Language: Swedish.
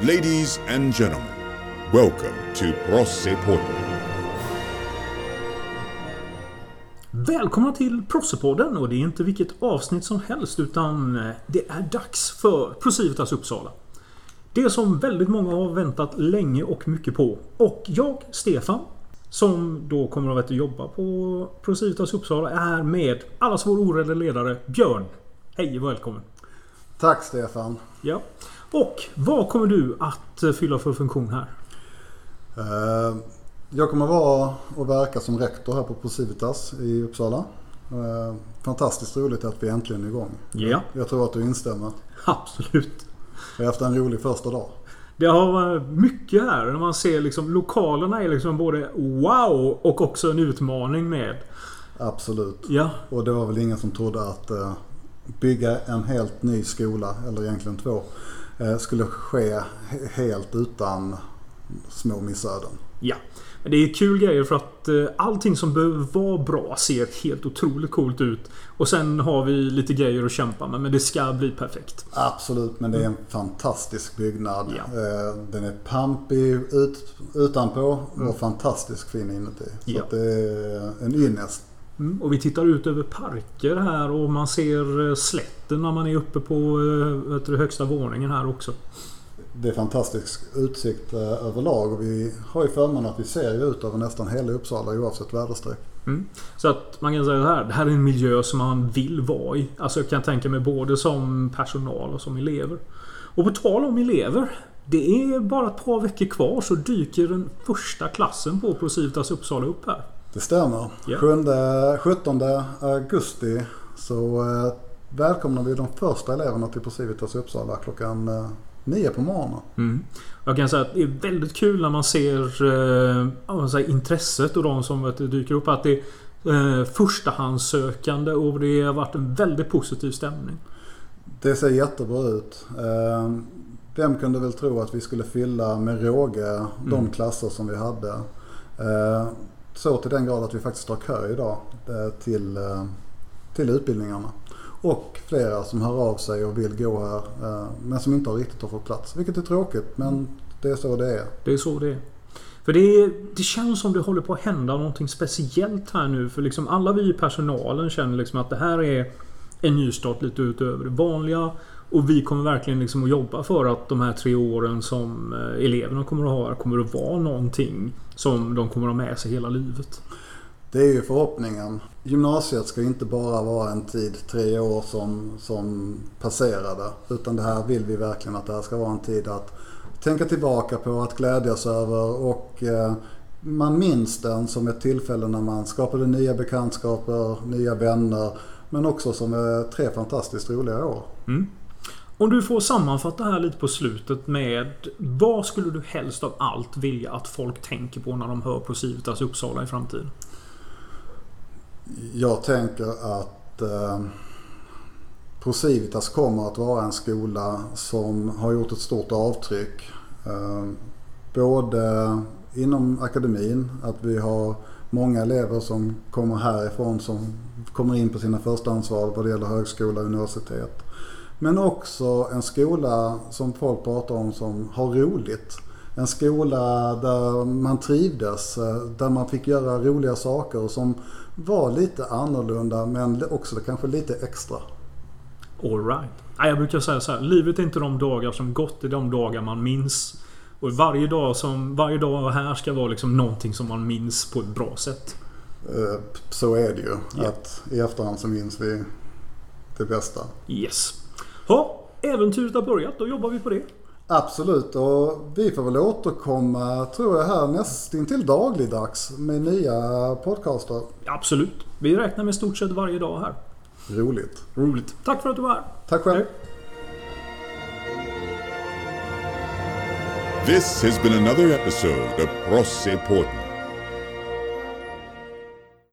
Ladies and gentlemen, welcome to Prossepodden. Välkomna till Prossepodden och det är inte vilket avsnitt som helst utan eh, det är dags för Procivitas Uppsala. Det som väldigt många har väntat länge och mycket på. Och jag, Stefan, som då kommer att jobba på Procivitas Uppsala är med allas vår orädda ledare Björn. Hej och välkommen! Tack Stefan. Ja. Och vad kommer du att eh, fylla för funktion här? Eh, Jag kommer vara och verka som rektor här på Procivitas i Uppsala. Eh, Fantastiskt roligt att vi äntligen är igång. Ja, Jag tror att du instämmer. absolut. Vi har haft en rolig första dag. Det har varit mycket här. När man ser liksom lokalerna är liksom både wow och också en utmaning med. Absolut. Ja, Och det var väl ingen som trodde att bygga en helt ny skola, eller egentligen två, skulle ske he- helt utan små missöden. ja. Men det är kul grejer för att eh, allting som behöver vara bra ser helt otroligt coolt ut. Och sen har vi lite grejer att kämpa med men det ska bli perfekt. Absolut, men det är en fantastisk byggnad. Ja. Eh, Den är pampig ut, utanpå och fantastiskt fin inuti. Så Ja. det är en ynnest. Mm. Och vi tittar ut över parker här och man ser eh, slätten när man är uppe på eh, du, högsta våningen här också. Det är fantastisk utsikt eh, överlag och vi har ju förmånen att vi ser ut över nästan hela Uppsala oavsett väderstreck. Mm. Så att man kan säga så här. Det här är en miljö som man vill vara i. Alltså jag kan tänka mig både som personal och som elever. Och på tal om elever. Det är bara ett par veckor kvar så dyker den första klassen på Procivitas Uppsala upp här. Det stämmer. 7, 17 augusti så eh, välkomnar vi de första eleverna till Procivitas Uppsala klockan eh, 9 på morgonen. Mm. Jag kan säga att det är väldigt kul när man ser eh, säger, intresset och de som vet, dyker upp. Att det är eh, förstahandssökande och det har varit en väldigt positiv stämning. Det ser jättebra ut. Eh, Vem kunde väl tro att vi skulle fylla med råge de Mm. klasser som vi hade. Eh, Så till den grad att vi faktiskt har kö idag eh, till, eh, till utbildningarna. Och flera som hör av sig och vill gå här eh, men som inte har riktigt har fått plats. Vilket är tråkigt men det är så det är. Det är så det är. För det, det känns som det håller på att hända någonting speciellt här nu. För liksom alla vi i personalen känner liksom att det här är en nystart lite utöver det vanliga. Och vi kommer verkligen liksom att jobba för att de här tre åren som eh, eleverna kommer att ha kommer att vara någonting som de kommer att ha med sig hela livet. Det är ju förhoppningen. Gymnasiet ska inte bara vara en tid, tre år som, som passerade. Utan det här vill vi verkligen att det här ska vara en tid att tänka tillbaka på, att glädjas över och eh, man minns den som ett tillfälle när man skapade nya bekantskaper, nya vänner. Men också som eh, tre fantastiskt roliga år. Mm. Om du får sammanfatta här lite på slutet med vad skulle du helst av allt vilja att folk tänker på när de hör Procivitas Uppsala i framtiden? Jag tänker att eh, Procivitas kommer att vara en skola som har gjort ett stort avtryck. Eh, både inom akademin, att vi har många elever som kommer härifrån som kommer in på sina förstahandsval vad det gäller högskola och universitet. Men också en skola som folk pratar om som har roligt. En skola där man trivdes, där man fick göra roliga saker som var lite annorlunda men också kanske lite extra. Alright. Jag brukar säga så här. Livet är inte de dagar som gått. Det är de dagar man minns. Och varje dag, som, varje dag här ska vara liksom någonting som man minns på ett bra sätt. Eh, Så är det ju. Ja. Att I efterhand så minns vi det bästa. Yes. Ja, äventyret har börjat. Då jobbar vi på det. Absolut och vi får väl återkomma tror jag här nästintill dagligdags med nya podcaster. Absolut. Vi räknar med stort sett varje dag här. Roligt. Roligt. Tack för att du var här. Tack själv. This has been another episode of Prossepodden.